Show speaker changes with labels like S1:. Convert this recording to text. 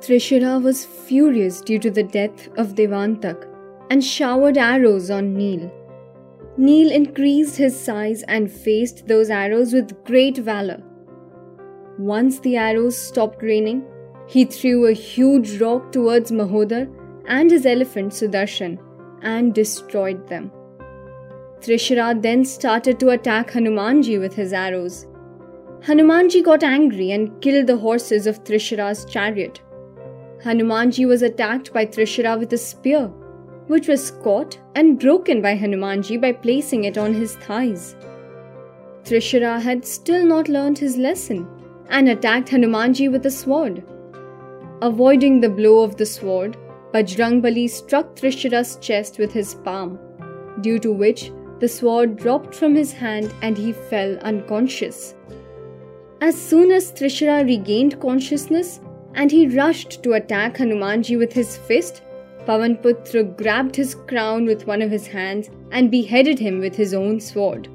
S1: Trishira was furious due to the death of Devantak and showered arrows on Neel. Neel increased his size and faced those arrows with great valor. Once the arrows stopped raining, he threw a huge rock towards Mahodar and his elephant Sudarshan and destroyed them. Trishira then started to attack Hanumanji with his arrows. Hanumanji got angry and killed the horses of Trishira's chariot. Hanumanji was attacked by Trishira with a spear, which was caught and broken by Hanumanji by placing it on his thighs. Trishira had still not learned his lesson and attacked Hanumanji with a sword. Avoiding the blow of the sword, Bajrangbali struck Trishira's chest with his palm, due to which the sword dropped from his hand and he fell unconscious. As soon as Trishira regained consciousness and he rushed to attack Hanumanji with his fist, Pavanputra grabbed his crown with one of his hands and beheaded him with his own sword.